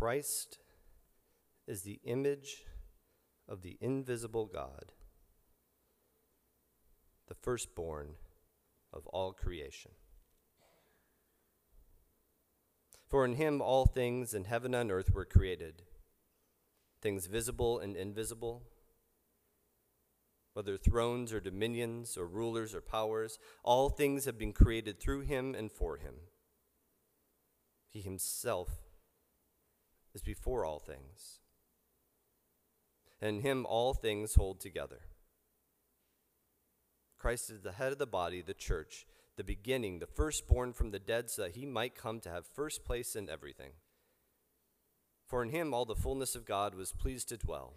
Christ is the image of the invisible God, the firstborn of all creation. For in him all things in heaven and earth were created, things visible and invisible, whether thrones or dominions or rulers or powers, all things have been created through him and for him. He himself is before all things, and in him all things hold together. Christ is the head of the body, the church, the beginning, the firstborn from the dead, so that he might come to have first place in everything. For in him all the fullness of God was pleased to dwell,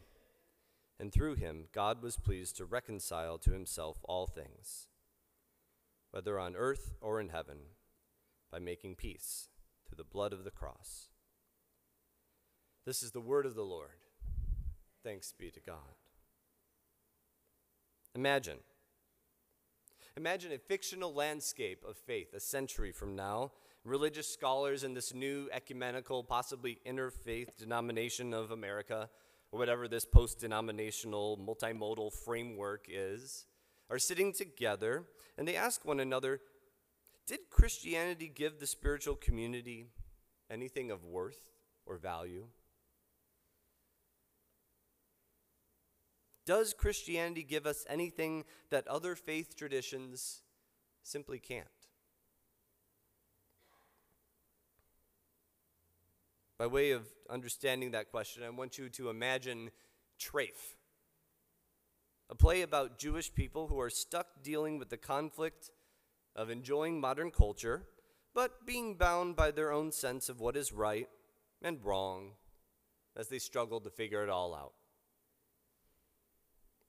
and through him God was pleased to reconcile to himself all things, whether on earth or in heaven, by making peace through the blood of the cross. This is the word of the Lord. Thanks be to God. Imagine Imagine a fictional landscape of faith a century from now. Religious scholars in this new ecumenical, possibly interfaith denomination of America, or whatever this post denominational multimodal framework is, are sitting together and they ask one another Did Christianity give the spiritual community anything of worth or value? Does Christianity give us anything that other faith traditions simply can't? By way of understanding that question, I want you to imagine Trayf, a play about Jewish people who are stuck dealing with the conflict of enjoying modern culture, but being bound by their own sense of what is right and wrong as they struggle to figure it all out.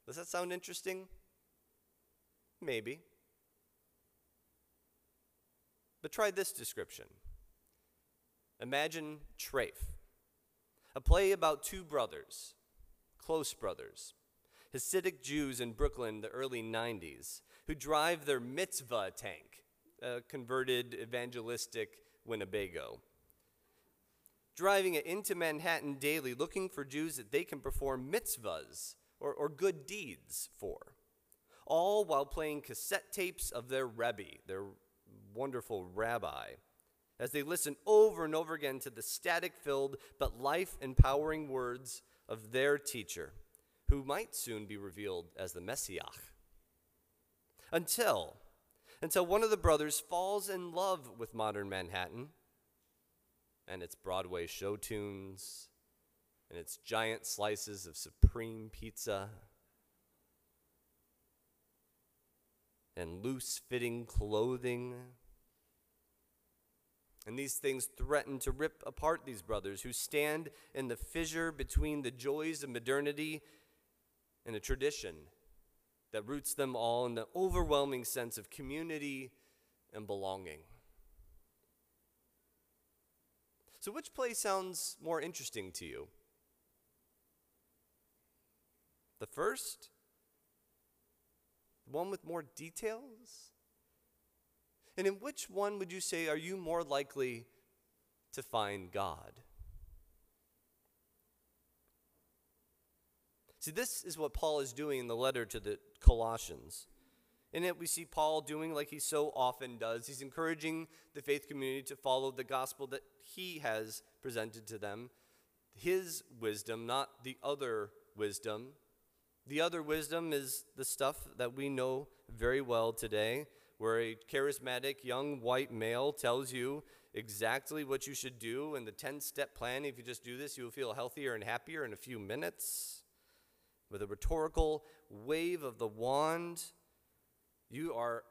Does that sound interesting? Maybe. But try this description. Imagine Trayf, a play about two brothers, close brothers, Hasidic Jews in Brooklyn in the early 90s, who drive their mitzvah tank, a converted evangelistic Winnebago. Driving it into Manhattan daily, looking for Jews that they can perform mitzvahs or, or good deeds for, all while playing cassette tapes of their Rebbe, their wonderful rabbi, as they listen over and over again to the static filled but life empowering words of their teacher, who might soon be revealed as the Messiah. Until, until one of the brothers falls in love with modern Manhattan and its Broadway show tunes and its giant slices of supreme pizza and loose fitting clothing. And these things threaten to rip apart these brothers who stand in the fissure between the joys of modernity and a tradition that roots them all in the overwhelming sense of community and belonging. So, which place sounds more interesting to you? The first? The one with more details? And in which one would you say are you more likely to find God? See, this is what Paul is doing in the letter to the Colossians. In it, we see Paul doing like he so often does. He's encouraging the faith community to follow the gospel that he has presented to them, his wisdom, not the other wisdom the other wisdom is the stuff that we know very well today, where a charismatic young white male tells you exactly what you should do in the 10 step plan. If you just do this, you'll feel healthier and happier in a few minutes. With a rhetorical wave of the wand, you are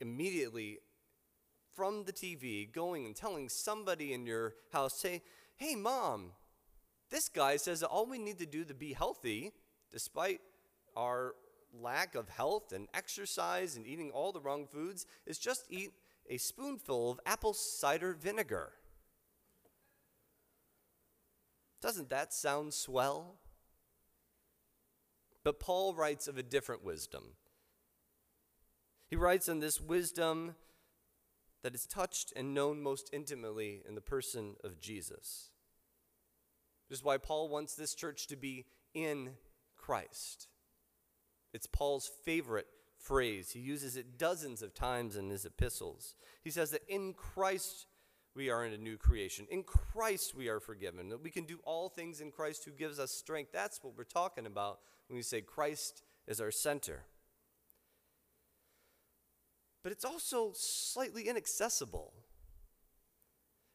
immediately from the TV going and telling somebody in your house, say, hey, mom, this guy says that all we need to do to be healthy, despite our lack of health and exercise and eating all the wrong foods is just eat a spoonful of apple cider vinegar. Doesn't that sound swell? But Paul writes of a different wisdom. He writes on this wisdom that is touched and known most intimately in the person of Jesus. Which is why Paul wants this church to be in Christ. It's Paul's favorite phrase. He uses it dozens of times in his epistles. He says that in Christ we are in a new creation. In Christ we are forgiven. That we can do all things in Christ who gives us strength. That's what we're talking about when we say Christ is our center. But it's also slightly inaccessible.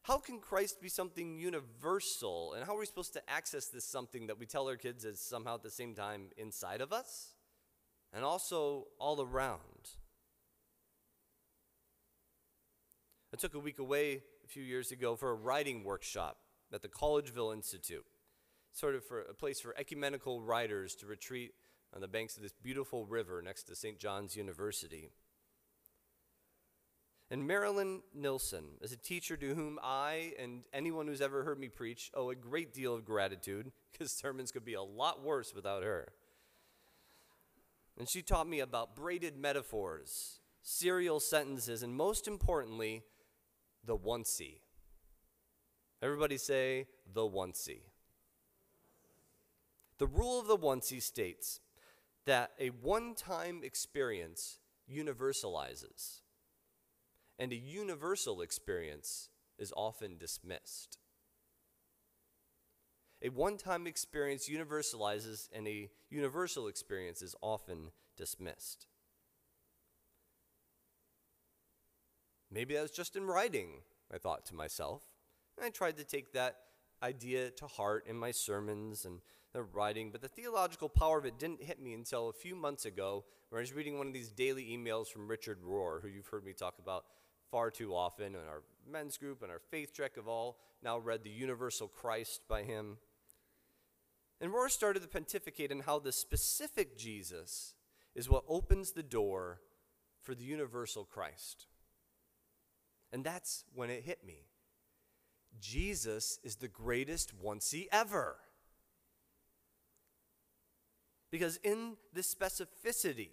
How can Christ be something universal? And how are we supposed to access this something that we tell our kids is somehow at the same time inside of us and also all around? I took a week away a few years ago for a writing workshop at the Collegeville Institute, sort of for a place for ecumenical writers to retreat on the banks of this beautiful river next to St. John's University. And Marilyn Nilsson is a teacher to whom I and anyone who's ever heard me preach owe a great deal of gratitude because sermons could be a lot worse without her. And she taught me about braided metaphors, serial sentences, and most importantly, the onesie. Everybody say the onesie. The rule of the onesie states that a one time experience universalizes and a universal experience is often dismissed. A one time experience universalizes, and a universal experience is often dismissed. Maybe that was just in writing, I thought to myself. And I tried to take that idea to heart in my sermons and the writing, but the theological power of it didn't hit me until a few months ago when I was reading one of these daily emails from Richard Rohr, who you've heard me talk about far too often. And our men's group and our faith trek have all now read The Universal Christ by him. And Rohr started to pontificate on how the specific Jesus is what opens the door for the universal Christ. And that's when it hit me. Jesus is the greatest onesie ever. Because in this specificity,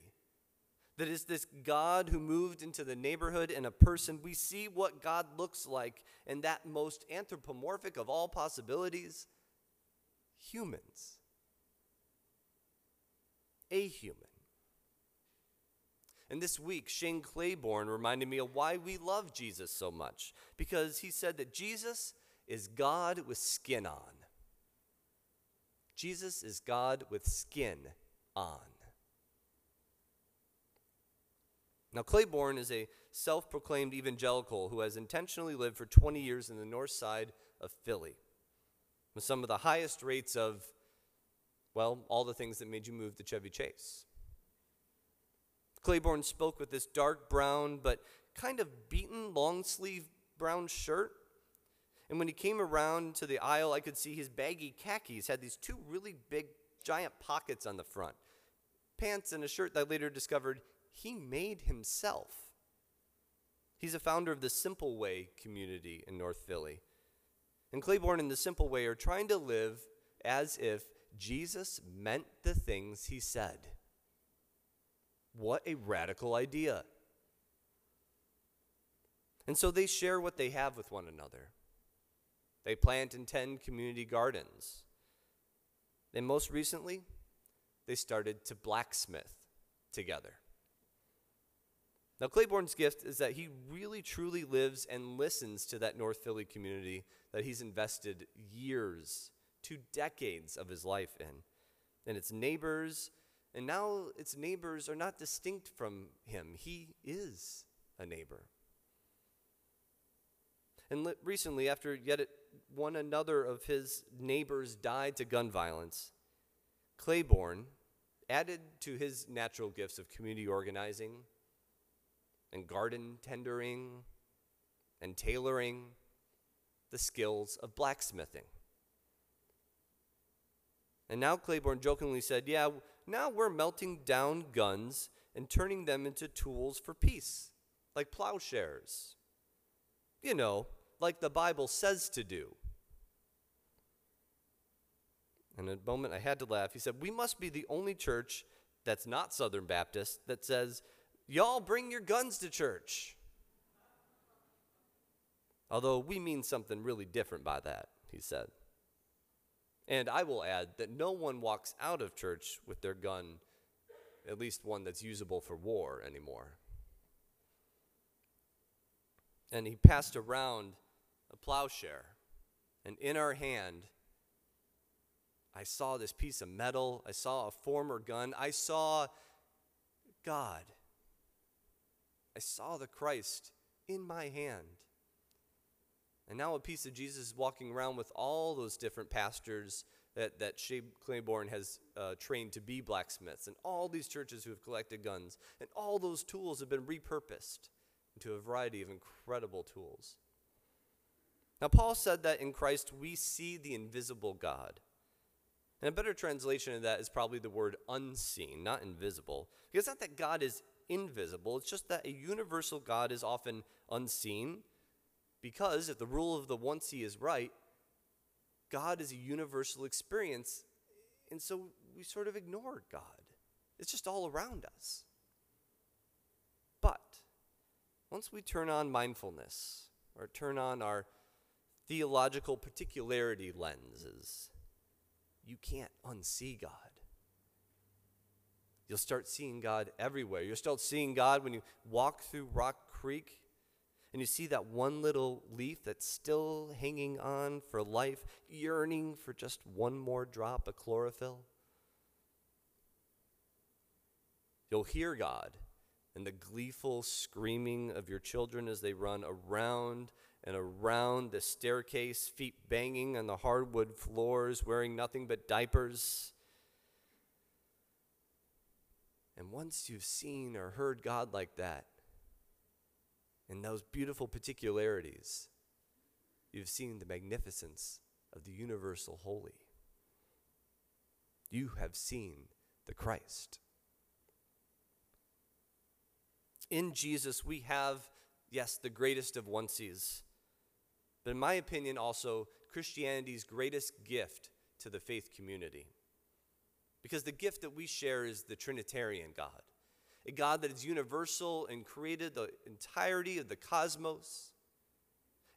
that is this God who moved into the neighborhood in a person. We see what God looks like in that most anthropomorphic of all possibilities humans. A human. And this week, Shane Claiborne reminded me of why we love Jesus so much. Because he said that Jesus is God with skin on. Jesus is God with skin on. Now, Claiborne is a self proclaimed evangelical who has intentionally lived for 20 years in the north side of Philly with some of the highest rates of, well, all the things that made you move to Chevy Chase. Claiborne spoke with this dark brown but kind of beaten long sleeve brown shirt. And when he came around to the aisle, I could see his baggy khakis had these two really big, giant pockets on the front. Pants and a shirt that I later discovered he made himself. He's a founder of the Simple Way community in North Philly. And Claiborne and the Simple Way are trying to live as if Jesus meant the things he said. What a radical idea. And so they share what they have with one another. They plant and tend community gardens. And most recently, they started to blacksmith together. Now, Claiborne's gift is that he really truly lives and listens to that North Philly community that he's invested years, two decades of his life in. And its neighbors, and now its neighbors are not distinct from him. He is a neighbor. And li- recently, after yet one another of his neighbors died to gun violence, Claiborne added to his natural gifts of community organizing and garden tendering and tailoring, the skills of blacksmithing. And now Claiborne jokingly said, Yeah, now we're melting down guns and turning them into tools for peace, like plowshares. You know, like the Bible says to do. In a moment, I had to laugh. He said, We must be the only church that's not Southern Baptist that says Y'all bring your guns to church. Although we mean something really different by that, he said. And I will add that no one walks out of church with their gun, at least one that's usable for war, anymore. And he passed around a plowshare, and in our hand, I saw this piece of metal. I saw a former gun. I saw God. I saw the Christ in my hand. And now a piece of Jesus is walking around with all those different pastors that, that Shane Claiborne has uh, trained to be blacksmiths, and all these churches who have collected guns, and all those tools have been repurposed into a variety of incredible tools. Now, Paul said that in Christ we see the invisible God. And a better translation of that is probably the word unseen, not invisible. Because it's not that God is invisible, it's just that a universal God is often unseen. Because if the rule of the onesie is right, God is a universal experience. And so we sort of ignore God. It's just all around us. But once we turn on mindfulness or turn on our theological particularity lenses, you can't unsee God. You'll start seeing God everywhere. You'll start seeing God when you walk through Rock Creek and you see that one little leaf that's still hanging on for life, yearning for just one more drop of chlorophyll. You'll hear God and the gleeful screaming of your children as they run around and around the staircase, feet banging on the hardwood floors, wearing nothing but diapers. And once you've seen or heard God like that, in those beautiful particularities, you've seen the magnificence of the universal holy. You have seen the Christ. In Jesus, we have, yes, the greatest of onesies but in my opinion, also Christianity's greatest gift to the faith community. Because the gift that we share is the Trinitarian God, a God that is universal and created the entirety of the cosmos,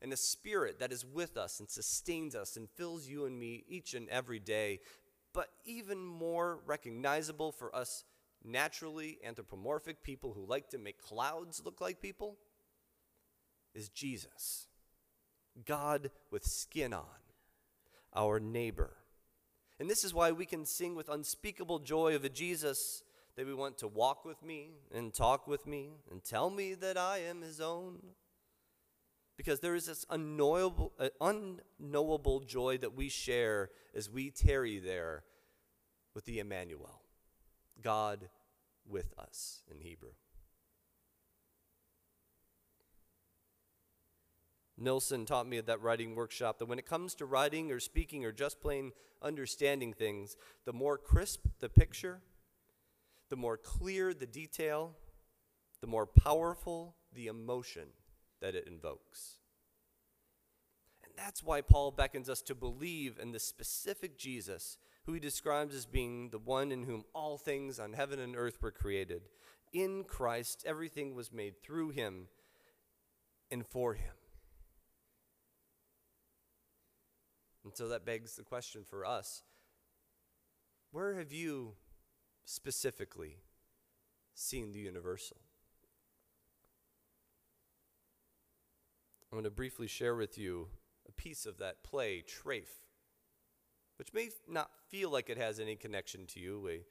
and a spirit that is with us and sustains us and fills you and me each and every day. But even more recognizable for us naturally anthropomorphic people who like to make clouds look like people is Jesus. God with skin on, our neighbor. And this is why we can sing with unspeakable joy of a Jesus that we want to walk with me and talk with me and tell me that I am his own. Because there is this unknowable, uh, unknowable joy that we share as we tarry there with the Emmanuel, God with us in Hebrew. Nilson taught me at that writing workshop that when it comes to writing or speaking or just plain understanding things, the more crisp the picture, the more clear the detail, the more powerful the emotion that it invokes. And that's why Paul beckons us to believe in the specific Jesus who he describes as being the one in whom all things on heaven and earth were created. In Christ, everything was made through him and for him. And so that begs the question for us where have you specifically seen the universal? I'm going to briefly share with you a piece of that play, Trayf, which may not feel like it has any connection to you, a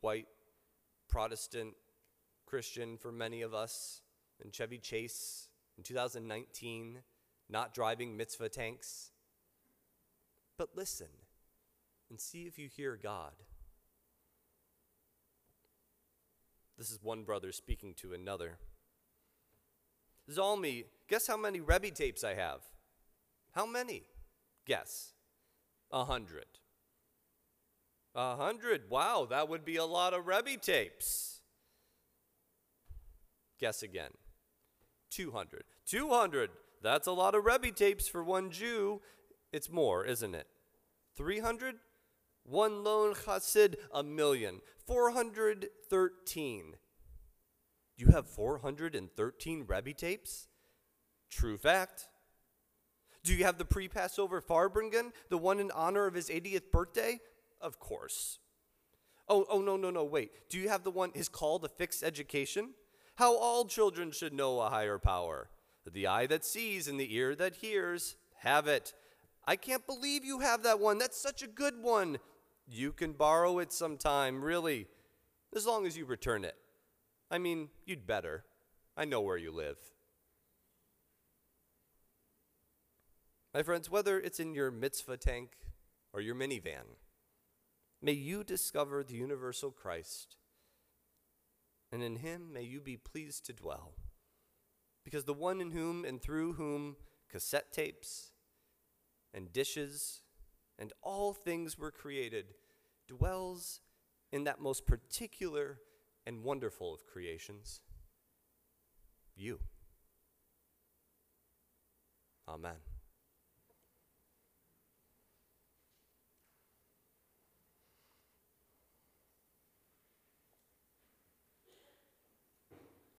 white Protestant Christian for many of us, in Chevy Chase in 2019, not driving mitzvah tanks. But listen and see if you hear God. This is one brother speaking to another. Zalmi, guess how many Rebbe tapes I have? How many? Guess. A hundred. A hundred. Wow, that would be a lot of Rebbe tapes. Guess again. 200. 200. That's a lot of Rebbe tapes for one Jew. It's more, isn't it? 300? One lone chassid, a million. 413. You have 413 Rebbe tapes? True fact. Do you have the pre Passover Farbrengen, the one in honor of his 80th birthday? Of course. Oh, oh, no, no, no, wait. Do you have the one, his call to fixed education? How all children should know a higher power. The eye that sees and the ear that hears, have it. I can't believe you have that one. That's such a good one. You can borrow it sometime, really, as long as you return it. I mean, you'd better. I know where you live. My friends, whether it's in your mitzvah tank or your minivan, may you discover the universal Christ, and in him may you be pleased to dwell. Because the one in whom and through whom cassette tapes and dishes and all things were created dwells in that most particular and wonderful of creations you. Amen.